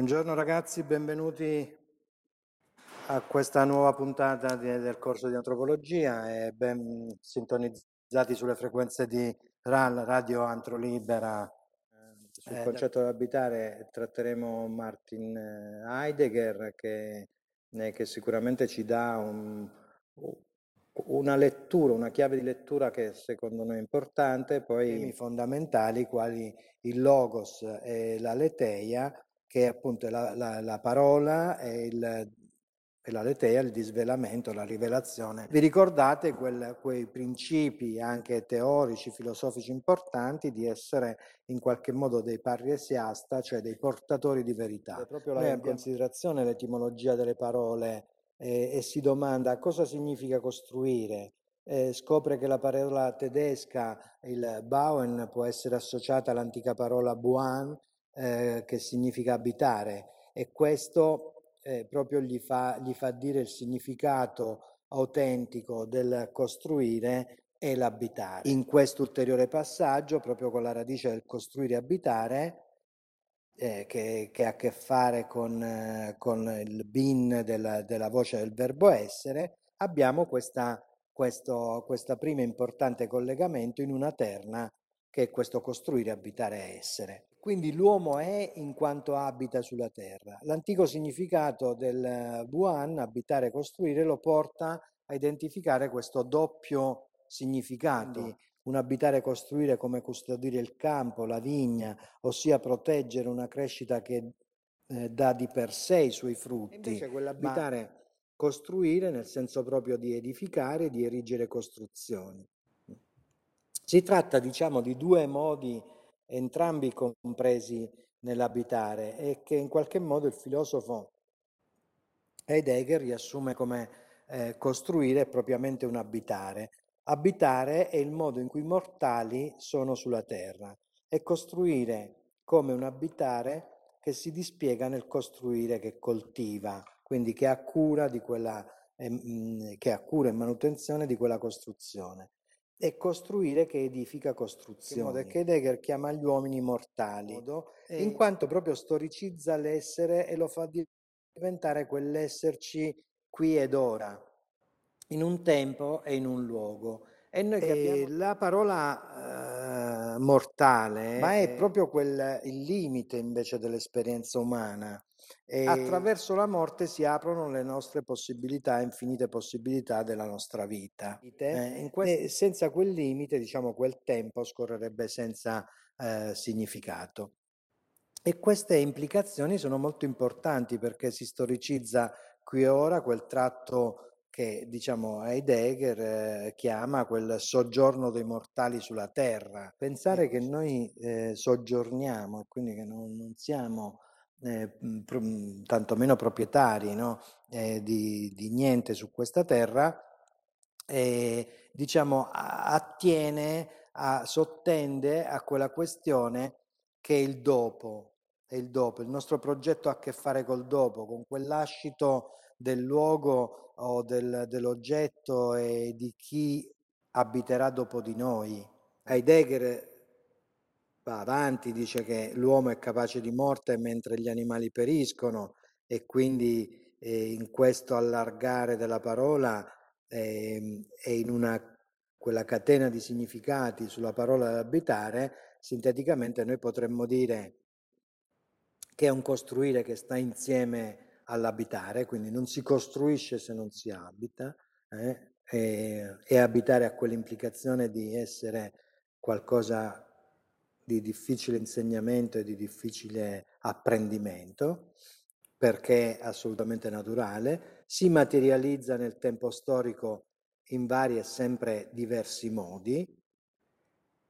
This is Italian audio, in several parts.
Buongiorno ragazzi, benvenuti a questa nuova puntata di, del corso di antropologia e ben sintonizzati sulle frequenze di RAL, Radio Antro Libera. Sul eh, concetto da... dell'abitare tratteremo Martin eh, Heidegger che, eh, che sicuramente ci dà un, una lettura, una chiave di lettura che secondo noi è importante, poi temi fondamentali quali il logos e la leteia che appunto è la, la, la parola e, il, la letea, il disvelamento, la rivelazione. Vi ricordate quel, quei principi anche teorici, filosofici importanti di essere in qualche modo dei parresiasta, cioè dei portatori di verità. È proprio la in considerazione l'etimologia delle parole eh, e si domanda cosa significa costruire. Eh, scopre che la parola tedesca, il Bauen, può essere associata all'antica parola Buan, eh, che significa abitare e questo eh, proprio gli fa, gli fa dire il significato autentico del costruire e l'abitare. In questo ulteriore passaggio, proprio con la radice del costruire e abitare, eh, che, che, ha a che fare con, eh, con il bin della, della, voce del verbo essere, abbiamo questa, questo questa prima importante collegamento in una terna che è questo costruire, abitare, essere. Quindi l'uomo è in quanto abita sulla terra. L'antico significato del Wuhan, abitare, costruire, lo porta a identificare questo doppio significato. Un abitare costruire come custodire il campo, la vigna, ossia proteggere una crescita che eh, dà di per sé i suoi frutti. E invece quell'abitare Ma... costruire nel senso proprio di edificare, di erigere costruzioni. Si tratta, diciamo, di due modi entrambi compresi nell'abitare e che in qualche modo il filosofo Heidegger riassume come eh, costruire propriamente un abitare. Abitare è il modo in cui i mortali sono sulla terra e costruire come un abitare che si dispiega nel costruire, che coltiva, quindi che ha cura, di quella, eh, che ha cura e manutenzione di quella costruzione e costruire che edifica costruzioni. In modo che Heidegger chiama gli uomini mortali, in quanto proprio storicizza l'essere e lo fa diventare quell'esserci qui ed ora, in un tempo e in un luogo. E noi capiamo... La parola uh, mortale, ma è proprio quel, il limite invece dell'esperienza umana. E attraverso la morte si aprono le nostre possibilità, infinite possibilità della nostra vita. Eh, quest- senza quel limite, diciamo, quel tempo scorrerebbe senza eh, significato. E queste implicazioni sono molto importanti perché si storicizza qui e ora quel tratto che diciamo Heidegger eh, chiama quel soggiorno dei mortali sulla terra. Pensare che noi eh, soggiorniamo, quindi che non, non siamo eh, pro, tantomeno proprietari no? eh, di, di, niente su questa terra, eh, diciamo, attiene, a, sottende a quella questione che è il dopo, è il dopo. Il nostro progetto ha a che fare col dopo, con quell'ascito del luogo o del, dell'oggetto e di chi abiterà dopo di noi. Heidegger va avanti, dice che l'uomo è capace di morte mentre gli animali periscono e quindi eh, in questo allargare della parola eh, e in una, quella catena di significati sulla parola abitare, sinteticamente noi potremmo dire che è un costruire che sta insieme all'abitare, quindi non si costruisce se non si abita, eh, e, e abitare ha quell'implicazione di essere qualcosa di difficile insegnamento e di difficile apprendimento, perché è assolutamente naturale, si materializza nel tempo storico in vari e sempre diversi modi,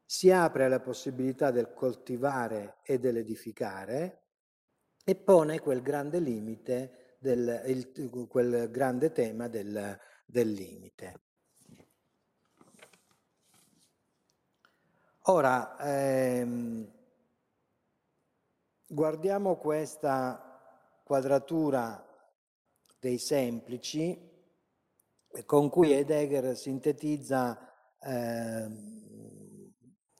si apre alla possibilità del coltivare e dell'edificare e pone quel grande limite, del, il, quel grande tema del, del limite. Ora, ehm, guardiamo questa quadratura dei semplici con cui Heidegger sintetizza, eh,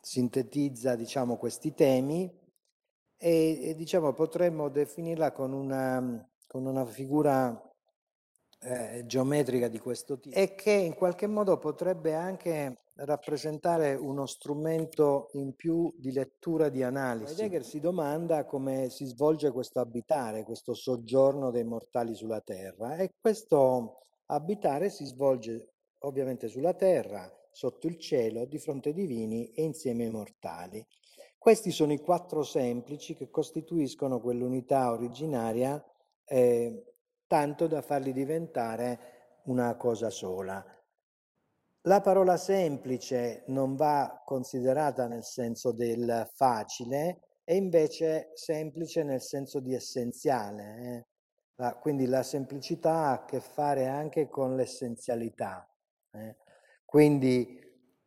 sintetizza diciamo, questi temi e, e diciamo potremmo definirla con una, con una figura eh, geometrica di questo tipo. E che in qualche modo potrebbe anche rappresentare uno strumento in più di lettura di analisi. Heidegger si domanda come si svolge questo abitare, questo soggiorno dei mortali sulla terra e questo abitare si svolge ovviamente sulla terra, sotto il cielo, di fronte ai divini e insieme ai mortali. Questi sono i quattro semplici che costituiscono quell'unità originaria eh, tanto da farli diventare una cosa sola. La parola semplice non va considerata nel senso del facile e invece semplice nel senso di essenziale. Eh? Quindi la semplicità ha a che fare anche con l'essenzialità. Eh? Quindi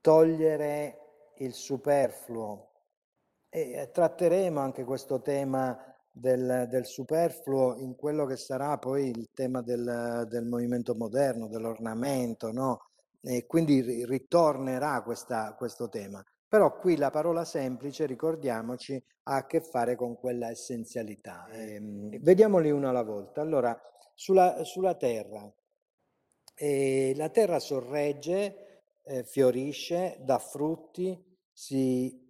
togliere il superfluo. E tratteremo anche questo tema del, del, superfluo in quello che sarà poi il tema del, del movimento moderno, dell'ornamento, no? E quindi ritornerà questa, questo tema. Però qui la parola semplice, ricordiamoci, ha a che fare con quella essenzialità. E, ehm, vediamoli una alla volta. Allora, sulla, sulla terra. E la terra sorregge, eh, fiorisce, dà frutti, si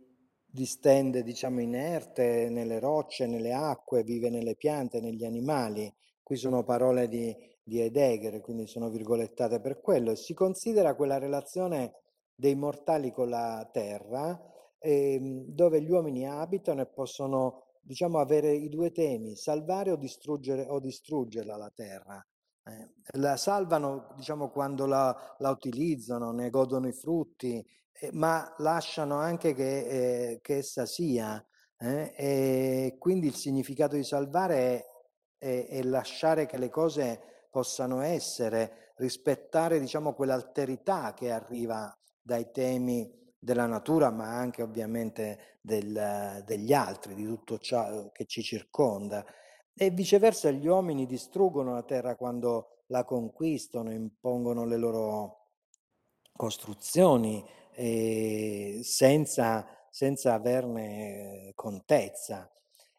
distende, diciamo, inerte nelle rocce, nelle acque, vive nelle piante, negli animali. Qui sono parole di, di Heidegger, quindi sono virgolettate per quello. E si considera quella relazione dei mortali con la terra, eh, dove gli uomini abitano e possono, diciamo, avere i due temi, salvare o distruggere o distruggerla la terra. Eh, la salvano, diciamo, quando la, la utilizzano, ne godono i frutti, eh, ma lasciano anche che, eh, che essa sia. Eh? E quindi il significato di salvare è, è, è, lasciare che le cose possano essere, rispettare diciamo, quell'alterità che arriva dai temi della natura, ma anche ovviamente del, degli altri, di tutto ciò che ci circonda. E viceversa gli uomini distruggono la terra quando la conquistano, impongono le loro costruzioni, eh, senza, senza averne contezza.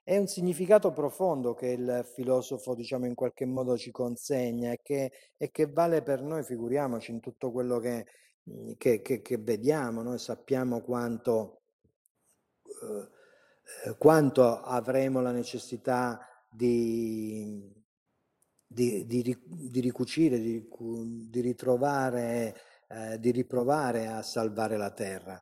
È un significato profondo che il filosofo, diciamo, in qualche modo ci consegna e che, e che vale per noi, figuriamoci, in tutto quello che, che, che, che vediamo. Noi sappiamo quanto, eh, quanto avremo la necessità di, di, di, di ricucire, di, di ritrovare eh, di riprovare a salvare la terra.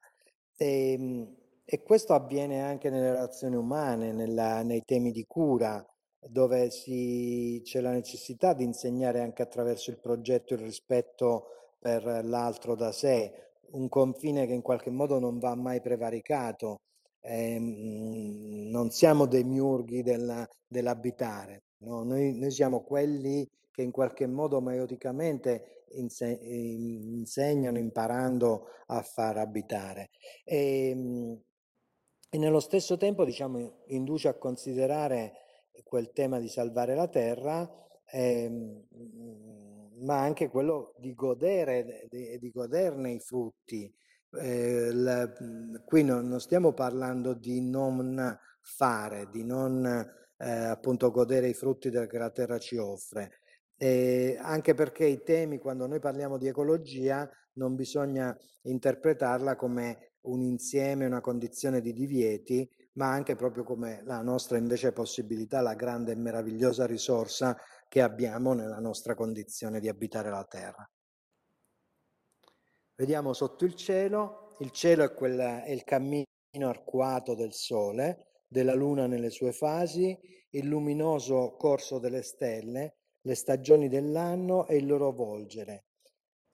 E, ehm, e questo avviene anche nelle relazioni umane, nella, nei temi di cura, dove si, c'è la necessità di insegnare anche attraverso il progetto il rispetto per l'altro da sé, un confine che in qualche modo non va mai prevaricato. Eh, non siamo dei miurghi della, dell'abitare, no? noi, noi siamo quelli che in qualche modo maioticamente inse- insegnano imparando a far abitare. E, ehm, e nello stesso tempo diciamo, induce a considerare quel tema di salvare la terra, ehm, ma anche quello di godere, di, di goderne i frutti. Eh, la, qui non, non, stiamo parlando di non fare, di non eh, appunto godere i frutti che la terra ci offre, eh, anche perché i temi, quando noi parliamo di ecologia, non bisogna interpretarla come un insieme, una condizione di divieti, ma anche proprio come la nostra invece possibilità, la grande e meravigliosa risorsa che abbiamo nella nostra condizione di abitare la Terra. Vediamo sotto il cielo, il cielo è, quel, è il cammino arcuato del Sole, della Luna nelle sue fasi, il luminoso corso delle stelle, le stagioni dell'anno e il loro volgere,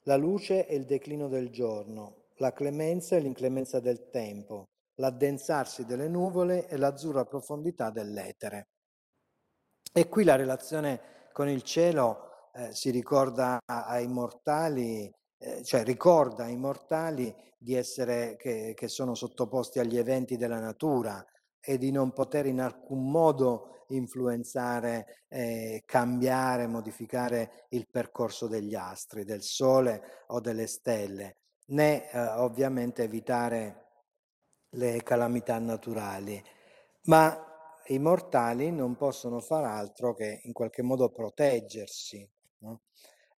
la luce e il declino del giorno, la clemenza e l'inclemenza del tempo, l'addensarsi delle nuvole e l'azzurra profondità dell'etere. E qui la relazione con il cielo eh, si ricorda ai mortali, eh, cioè ricorda ai mortali di essere che, che sono sottoposti agli eventi della natura e di non poter in alcun modo influenzare, eh, cambiare, modificare il percorso degli astri, del Sole o delle stelle, né eh, ovviamente evitare le calamità naturali. Ma i mortali non possono far altro che in qualche modo proteggersi. No?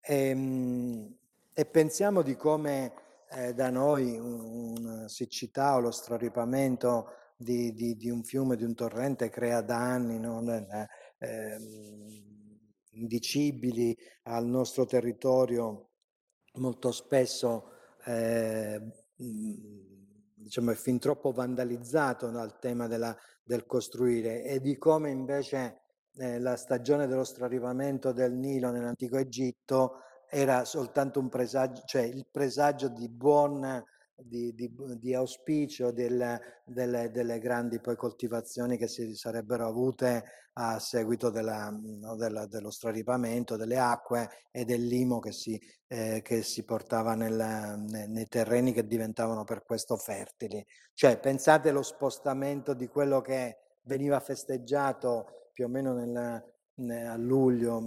E, ehm, e, pensiamo di come eh, da noi una siccità o lo straripamento di, di, di, un fiume, di un torrente crea danni no? eh, indicibili al nostro territorio, molto spesso eh, diciamo, è fin troppo vandalizzato dal tema della, del costruire e di come invece eh, la stagione dello straripamento del Nilo nell'antico Egitto era soltanto un presagio, cioè il presagio di buon di, di, di auspicio del, delle, delle, grandi poi coltivazioni che si sarebbero avute a seguito della, no, della, dello straripamento delle acque e del limo che si, eh, che si portava nel, nei, terreni che diventavano per questo fertili. Cioè pensate allo spostamento di quello che veniva festeggiato più o meno nel, nel, a luglio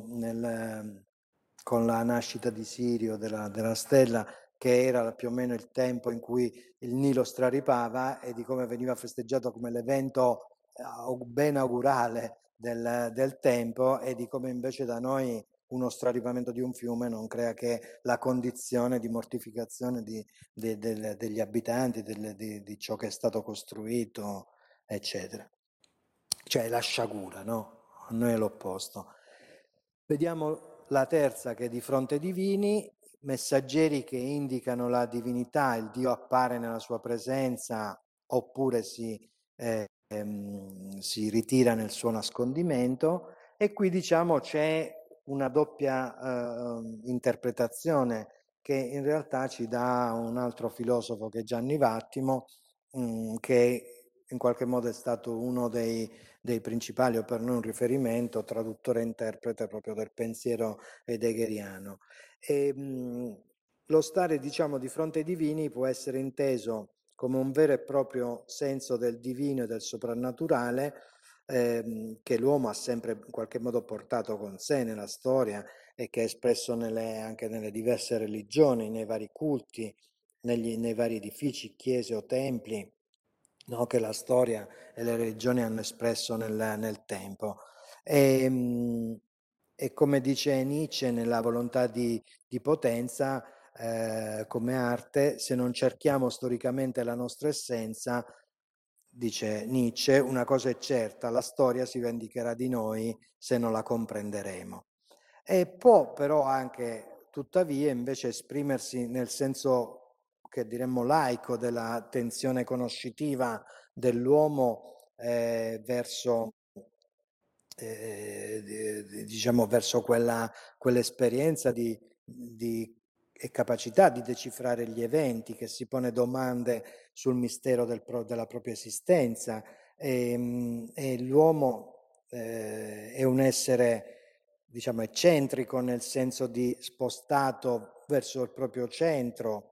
con la nascita di Sirio della, della stella che era più o meno il tempo in cui il Nilo straripava e di come veniva festeggiato come l'evento eh, ben augurale del, del tempo e di come invece da noi uno straripamento di un fiume non crea che la condizione di mortificazione di, di, de, degli abitanti, de, di, di, ciò che è stato costruito, eccetera. Cioè la sciagura, no? A noi è l'opposto. Vediamo la terza che è di fronte divini, messaggeri che indicano la divinità, il Dio appare nella sua presenza oppure si, eh, ehm, si ritira nel suo nascondimento. E qui diciamo c'è una doppia eh, interpretazione che in realtà ci dà un altro filosofo che è Gianni Vattimo mh, mm, che in qualche modo è stato uno dei, dei principali o per noi un riferimento, traduttore e interprete proprio del pensiero heideggeriano. E, mh, lo stare, diciamo, di fronte ai divini può essere inteso come un vero e proprio senso del divino e del soprannaturale ehm, che l'uomo ha sempre in qualche modo portato con sé nella storia e che è espresso nelle, anche nelle diverse religioni, nei vari culti, negli, nei vari edifici, chiese o templi, no, che la storia e le religioni hanno espresso nel, nel tempo. E, ehm, e come dice Nietzsche nella volontà di, di potenza, eh, come arte, se non cerchiamo storicamente la nostra essenza, dice Nietzsche, una cosa è certa, la storia si vendicherà di noi se non la comprenderemo. E può però anche, tuttavia, invece esprimersi nel senso che diremmo laico della tensione conoscitiva dell'uomo eh, verso eh, diciamo verso quella, quell'esperienza di, di, e capacità di decifrare gli eventi, che si pone domande sul mistero del della propria esistenza. E, ehm, e l'uomo eh, è un essere diciamo eccentrico nel senso di spostato verso il proprio centro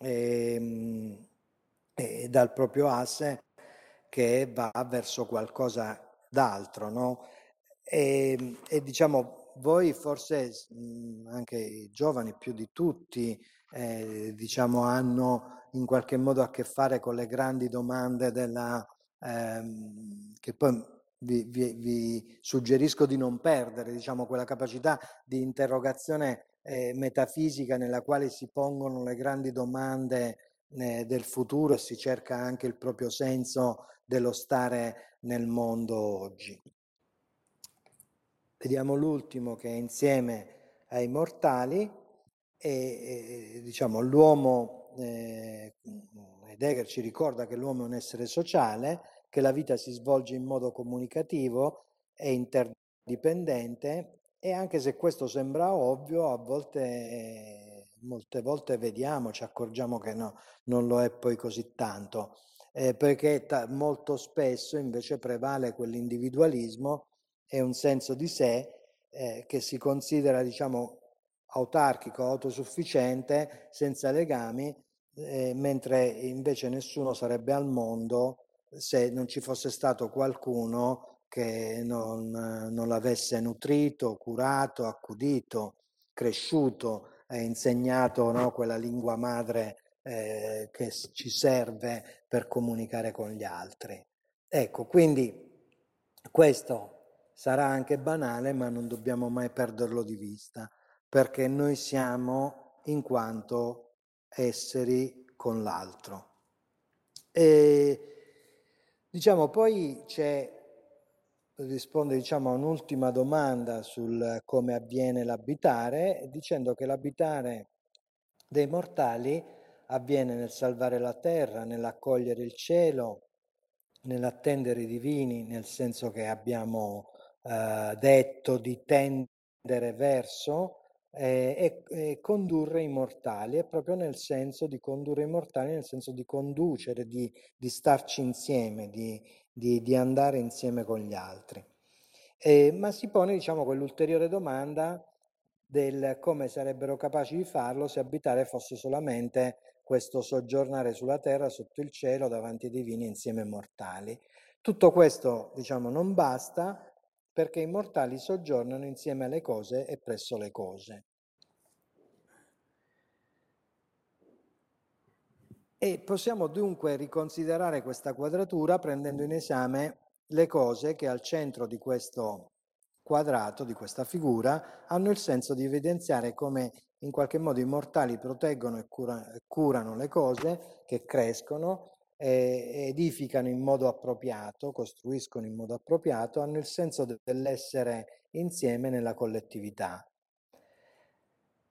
e, ehm, e dal proprio asse che va verso qualcosa d'altro, no? E, e diciamo, voi forse anche i giovani più di tutti, eh, diciamo, hanno in qualche modo a che fare con le grandi domande della, ehm, che poi vi, vi, vi, suggerisco di non perdere, diciamo, quella capacità di interrogazione eh, metafisica nella quale si pongono le grandi domande eh, del futuro e si cerca anche il proprio senso dello stare nel mondo oggi. Vediamo l'ultimo che è insieme ai mortali e, e diciamo l'uomo, eh, ci ricorda che l'uomo è un essere sociale, che la vita si svolge in modo comunicativo e interdipendente e anche se questo sembra ovvio, a volte, eh, molte volte vediamo, ci accorgiamo che no, non lo è poi così tanto. Eh, perché ta- molto spesso invece prevale quell'individualismo e un senso di sé eh, che si considera, diciamo, autarchico, autosufficiente, senza legami, eh, mentre invece nessuno sarebbe al mondo se non ci fosse stato qualcuno che non, non l'avesse nutrito, curato, accudito, cresciuto e insegnato no, quella lingua madre eh, che ci serve per comunicare con gli altri. Ecco, quindi questo sarà anche banale, ma non dobbiamo mai perderlo di vista, perché noi siamo in quanto esseri con l'altro. E diciamo poi c'è risponde diciamo, a un'ultima domanda sul come avviene l'abitare, dicendo che l'abitare dei mortali avviene nel salvare la terra, nell'accogliere il cielo, nell'attendere i divini, nel senso che abbiamo eh, detto di tendere verso eh, e, e, condurre i mortali, è proprio nel senso di condurre i mortali, nel senso di conducere, di, di starci insieme, di, di, di, andare insieme con gli altri. Eh, ma si pone diciamo quell'ulteriore domanda del come sarebbero capaci di farlo se abitare fosse solamente questo soggiornare sulla terra, sotto il cielo, davanti ai divini, insieme ai mortali. Tutto questo, diciamo, non basta perché i mortali soggiornano insieme alle cose e presso le cose. E possiamo dunque riconsiderare questa quadratura prendendo in esame le cose che al centro di questo quadrato, di questa figura, hanno il senso di evidenziare come in qualche modo i mortali proteggono e cura, curano le cose che crescono, eh, edificano in modo appropriato, costruiscono in modo appropriato, hanno il senso dell'essere insieme nella collettività.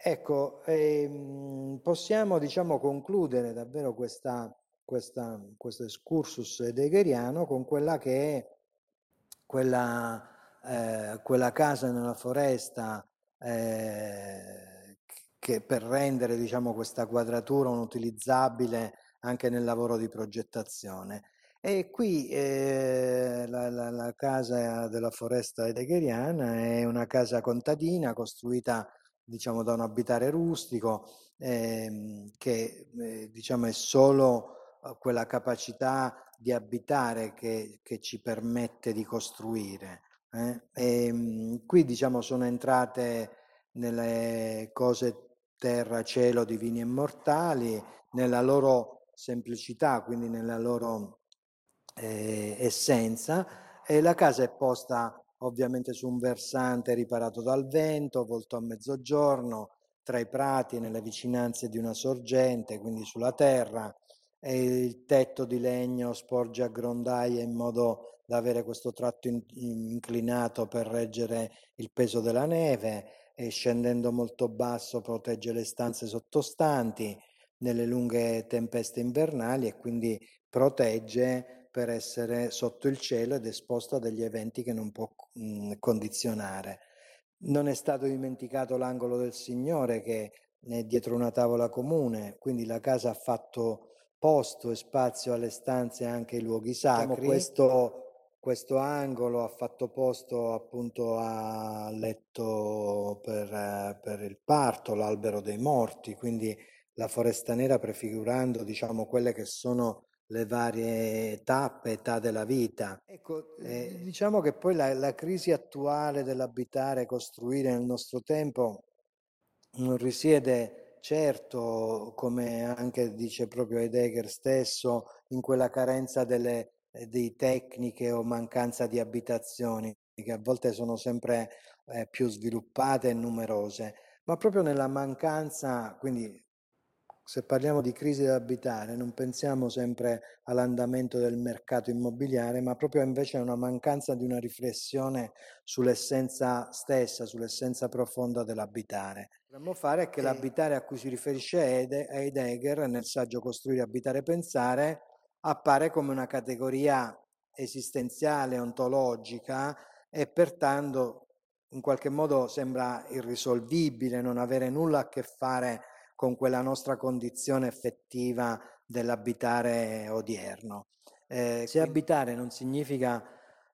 Ecco, ehm, possiamo diciamo, concludere davvero questa, questa, questo excursus heideggeriano con quella che è quella, eh, quella casa nella foresta eh, che per rendere diciamo, questa quadratura un'utilizzabile anche nel lavoro di progettazione. E qui eh, la, la, la, casa della foresta heideggeriana è una casa contadina costruita diciamo, da un abitare rustico ehm, che eh, diciamo, è solo eh, quella capacità di abitare che, che ci permette di costruire. Eh? E, ehm, qui diciamo, sono entrate nelle cose terra, cielo, divini e mortali, nella loro semplicità, quindi nella loro eh, essenza. E la casa è posta ovviamente su un versante riparato dal vento, volto a mezzogiorno, tra i prati nelle vicinanze di una sorgente, quindi sulla terra, e il tetto di legno sporge a grondaie in modo da avere questo tratto in, inclinato per reggere il peso della neve e scendendo molto basso protegge le stanze sottostanti nelle lunghe tempeste invernali e quindi protegge per essere sotto il cielo ed esposto a degli eventi che non può mh, condizionare. Non è stato dimenticato l'angolo del Signore che è dietro una tavola comune, quindi la casa ha fatto posto e spazio alle stanze e anche ai luoghi sacri. Questo, questo angolo ha fatto posto appunto al letto per, per il parto, l'albero dei morti, quindi la foresta nera prefigurando diciamo quelle che sono le varie tappe, età della vita. Ecco, eh, diciamo che poi la, la crisi attuale dell'abitare, costruire nel nostro tempo non risiede certo, come anche dice proprio Heidegger stesso, in quella carenza delle, eh, di tecniche o mancanza di abitazioni, che a volte sono sempre eh, più sviluppate e numerose, ma proprio nella mancanza, quindi se parliamo di crisi da abitare non pensiamo sempre all'andamento del mercato immobiliare, ma proprio invece a una mancanza di una riflessione sull'essenza stessa, sull'essenza profonda dell'abitare. Dovremmo fare è che l'abitare a cui si riferisce Heidegger nel saggio Costruire, Abitare, Pensare appare come una categoria esistenziale, ontologica e pertanto in qualche modo sembra irrisolvibile, non avere nulla a che fare con quella nostra condizione effettiva dell'abitare odierno. Eh, se abitare non significa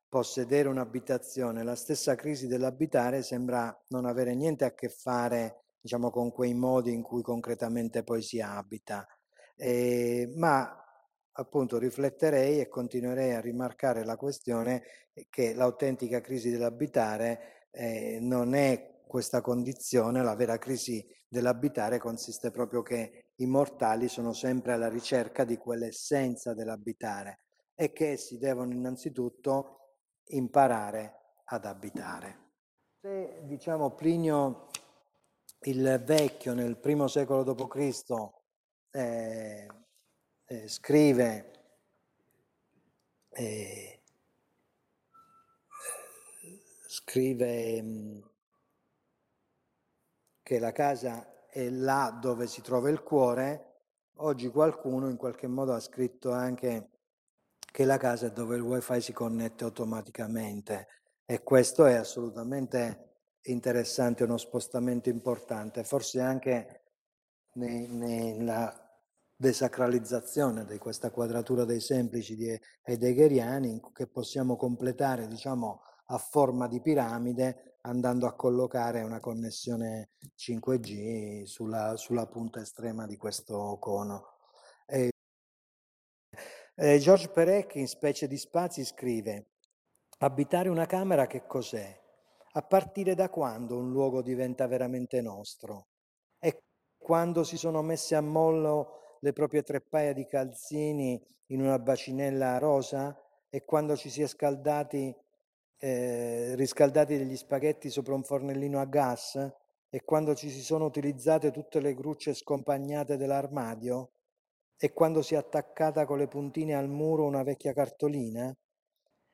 possedere un'abitazione, la stessa crisi dell'abitare sembra non avere niente a che fare diciamo, con quei modi in cui concretamente poi si abita. Eh, ma appunto rifletterei e continuerei a rimarcare la questione che l'autentica crisi dell'abitare eh, non è questa condizione, la vera crisi dell'abitare consiste proprio che i mortali sono sempre alla ricerca di quell'essenza dell'abitare e che si devono innanzitutto imparare ad abitare. Se diciamo Plinio il Vecchio nel primo secolo d.C. Eh, eh, scrive eh, scrive mm, che la casa è là dove si trova il cuore, oggi qualcuno in qualche modo ha scritto anche che la casa è dove il wifi si connette automaticamente. E questo è assolutamente interessante, uno spostamento importante, forse anche nella desacralizzazione di questa quadratura dei semplici di heideggeriani che possiamo completare diciamo a forma di piramide andando a collocare una connessione 5G sulla, sulla punta estrema di questo cono. E, eh, George Perec in Specie di Spazi scrive Abitare una camera che cos'è? A partire da quando un luogo diventa veramente nostro? È quando si sono messe a mollo le proprie tre paia di calzini in una bacinella rosa? E quando ci si è scaldati eh, riscaldati degli spaghetti sopra un fornellino a gas e quando ci si sono utilizzate tutte le grucce scompagnate dell'armadio e quando si è attaccata con le puntine al muro una vecchia cartolina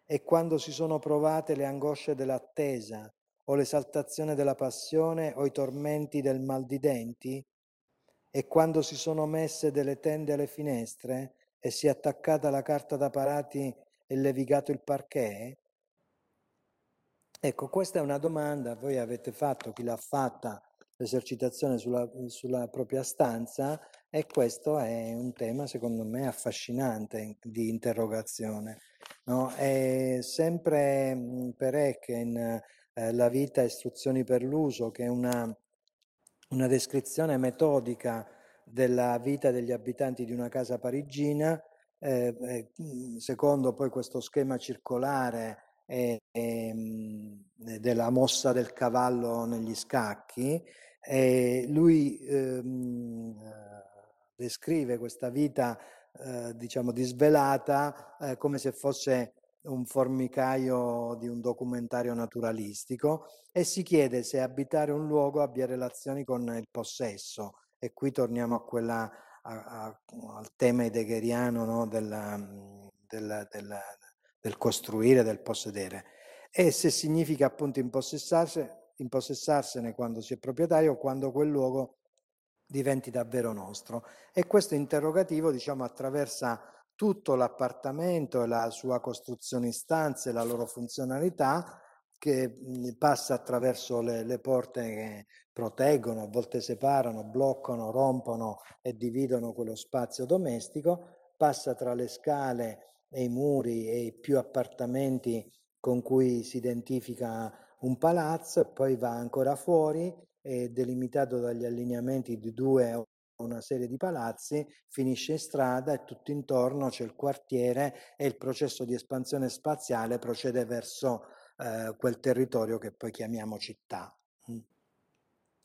e quando si sono provate le angosce dell'attesa o l'esaltazione della passione o i tormenti del mal di denti e quando si sono messe delle tende alle finestre e si è attaccata la carta da parati e levigato il parquet Ecco, questa è una domanda, voi avete fatto, chi l'ha fatta, l'esercitazione sulla, sulla, propria stanza e questo è un tema secondo me affascinante di interrogazione. No? È sempre per Ecken eh, La vita, istruzioni per l'uso, che è una, una descrizione metodica della vita degli abitanti di una casa parigina, eh, eh, secondo poi questo schema circolare e, e, della mossa del cavallo negli scacchi. E lui ehm, descrive questa vita, eh, diciamo, disvelata eh, come se fosse un formicaio di un documentario naturalistico e si chiede se abitare un luogo abbia relazioni con il possesso. E qui torniamo a quella, a, a, al tema heideggeriano no? della, della, della, del costruire, del possedere. E se significa appunto impossessarsene quando si è proprietario o quando quel luogo diventi davvero nostro. E questo interrogativo, diciamo, attraversa tutto l'appartamento e la sua costruzione in stanze, la loro funzionalità, che passa attraverso le, le, porte che proteggono, a volte separano, bloccano, rompono e dividono quello spazio domestico, passa tra le scale e i muri e i più appartamenti con cui si identifica un palazzo, poi va ancora fuori, è delimitato dagli allineamenti di due o una serie di palazzi, finisce in strada e tutto intorno c'è il quartiere e il processo di espansione spaziale procede verso eh, quel territorio che poi chiamiamo città. Mm.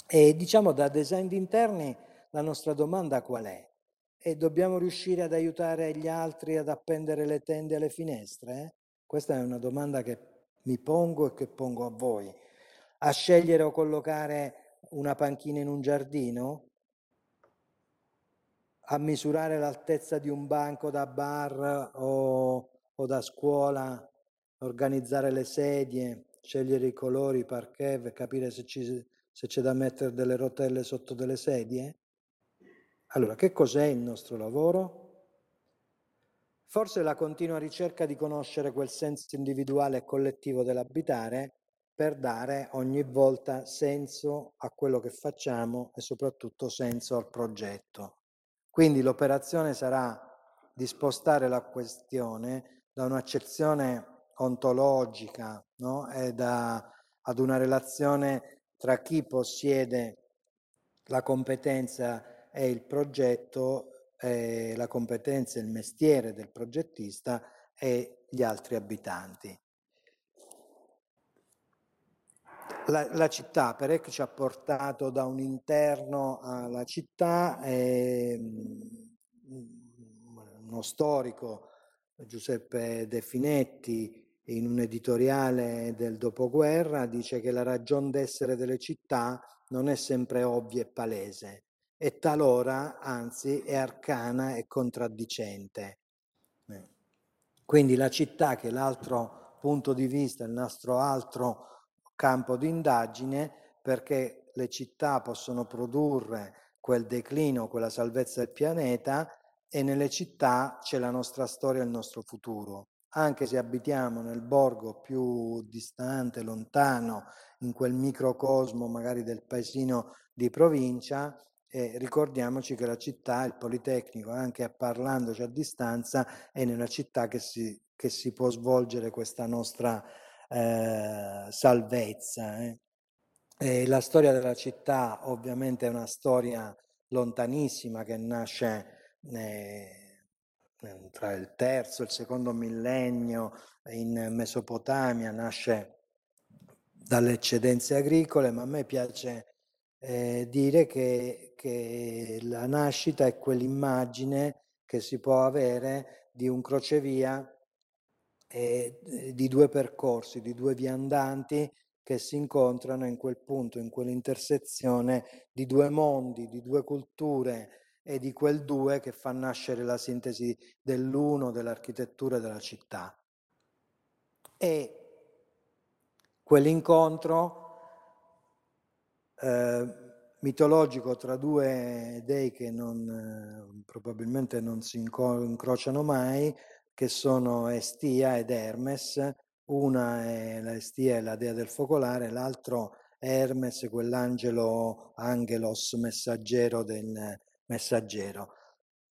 E diciamo da design interni la nostra domanda qual è? E dobbiamo riuscire ad aiutare gli altri ad appendere le tende alle finestre? Questa è una domanda che mi pongo e che pongo a voi. A scegliere o collocare una panchina in un giardino? A misurare l'altezza di un banco da bar o, o da scuola? Organizzare le sedie? Scegliere i colori, i parquet, capire se, ci, se c'è da mettere delle rotelle sotto delle sedie? Allora, che cos'è il nostro lavoro? Forse la continua ricerca di conoscere quel senso individuale e collettivo dell'abitare per dare ogni volta senso a quello che facciamo e soprattutto senso al progetto. Quindi l'operazione sarà di spostare la questione da un'accezione ontologica no? e da, ad una relazione tra chi possiede la competenza e il progetto, eh, la competenza il mestiere del progettista e gli altri abitanti. La, la città, Perec ci ha portato da un interno alla città, eh, uno storico, Giuseppe De Finetti, in un editoriale del dopoguerra, dice che la ragione d'essere delle città non è sempre ovvia e palese, e talora, anzi, è arcana e contraddicente. Eh. Quindi la città, che è l'altro punto di vista, il nostro altro campo di indagine, perché le città possono produrre quel declino, quella salvezza del pianeta e nelle città c'è la nostra storia e il nostro futuro. Anche se abitiamo nel borgo più distante, lontano, in quel microcosmo magari del paesino di provincia, eh, ricordiamoci che la città, il Politecnico, anche parlandoci a distanza, è nella città che si, che si può svolgere questa nostra eh, salvezza. Eh. E la storia della città ovviamente è una storia lontanissima che nasce eh, tra il terzo e il secondo millennio in Mesopotamia, nasce dalle eccedenze agricole, ma a me piace eh, dire che, che la nascita è quell'immagine che si può avere di un crocevia eh, di due percorsi, di due viandanti che si incontrano in quel punto, in quell'intersezione di due mondi, di due culture e di quel due che fa nascere la sintesi dell'uno, dell'architettura della città. E quell'incontro eh, mitologico tra due dei che non, eh, probabilmente non si inco- incrociano mai, che sono Estia ed Hermes. Una è la Estia la dea del focolare, l'altro è Hermes, quell'angelo, angelos, messaggero del messaggero.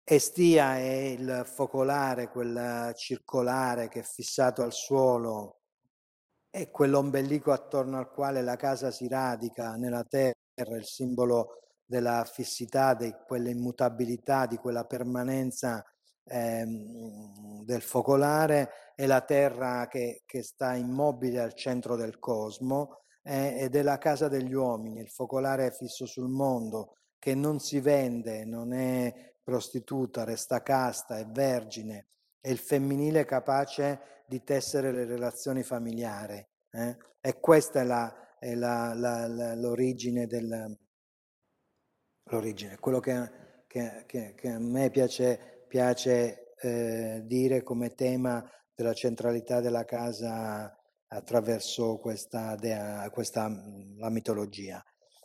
Estia è il focolare, quel circolare che è fissato al suolo, è quell'ombelico attorno al quale la casa si radica nella terra, il simbolo della fissità, di quell'immutabilità, di quella permanenza ehm, del focolare, è la terra che, che, sta immobile al centro del cosmo eh, ed è la casa degli uomini, il focolare fisso sul mondo, che non si vende, non è prostituta, resta casta, è vergine, è il femminile capace di tessere le relazioni familiari. Eh? E questa è, la, è la, la, l'origine del... L'origine, quello che, che, che, che a me piace, piace eh, dire come tema della centralità della casa attraverso questa, dea, questa la mitologia.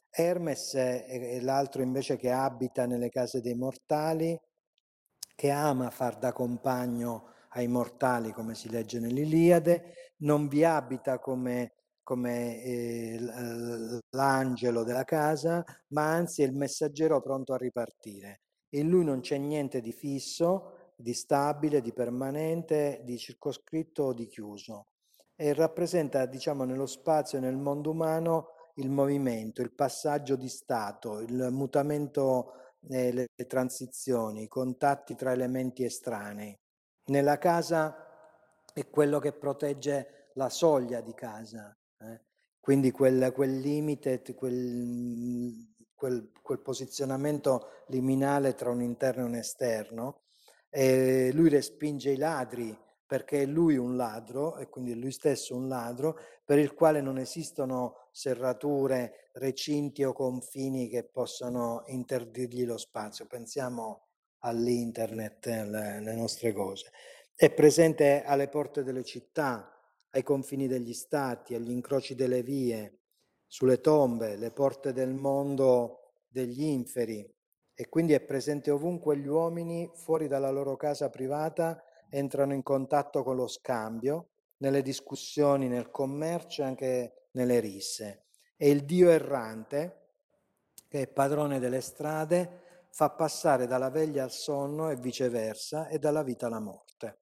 Hermes è l'altro invece che abita nelle case dei mortali, che ama far da compagno ai mortali, come si legge nell'Iliade, non vi abita come, come eh, l'angelo della casa, ma anzi è il messaggero pronto a ripartire. In lui non c'è niente di fisso, di stabile, di permanente, di circoscritto o di chiuso. E rappresenta, diciamo, nello spazio e nel mondo umano il movimento, il passaggio di stato, il mutamento, eh, le, le transizioni, i contatti tra elementi estranei. Nella casa è quello che protegge la soglia di casa, eh? quindi quel, quel limite, quel, quel, quel, posizionamento liminale tra un interno e un esterno. E lui respinge i ladri perché è lui un ladro e quindi lui stesso un ladro per il quale non esistono serrature, recinti o confini che possano interdirgli lo spazio. Pensiamo all'internet, alle, alle nostre cose. È presente alle porte delle città, ai confini degli stati, agli incroci delle vie, sulle tombe, le porte del mondo degli inferi e quindi è presente ovunque gli uomini fuori dalla loro casa privata entrano in contatto con lo scambio, nelle discussioni, nel commercio e anche nelle risse. E il Dio errante, che è padrone delle strade, fa passare dalla veglia al sonno e viceversa e dalla vita alla morte.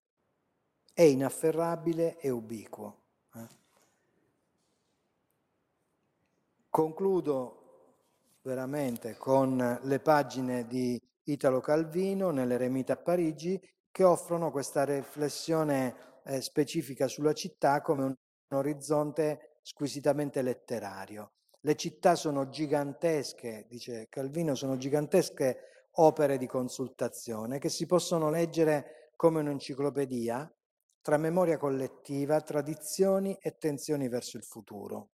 È inafferrabile e ubiquo. Eh? Concludo veramente con le pagine di Italo Calvino nell'Eremita a Parigi che offrono questa riflessione eh, specifica sulla città come un, orizzonte squisitamente letterario. Le città sono gigantesche, dice Calvino, sono gigantesche opere di consultazione che si possono leggere come un'enciclopedia, tra memoria collettiva, tradizioni e tensioni verso il futuro.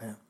Eh.